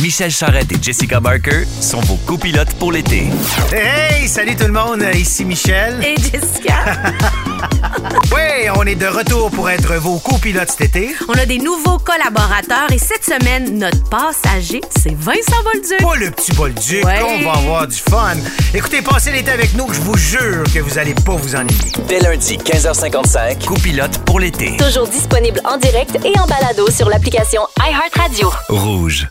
Michel Charrette et Jessica Barker sont vos copilotes pour l'été. Hey, salut tout le monde, ici Michel. Et Jessica, Oui, on est de retour pour être vos copilotes cet été. on a des nouveaux collaborateurs et cette semaine, notre passager, c'est Vincent Bolduc. Pas le petit Bolduc, Ouais. on va avoir du fun. Écoutez, passez l'été avec nous, je vous jure que vous allez pas vous ennuyer. Dès lundi, 15h55, copilote pour l'été. Toujours disponible en direct et en balado sur l'application iHeartRadio. Rouge.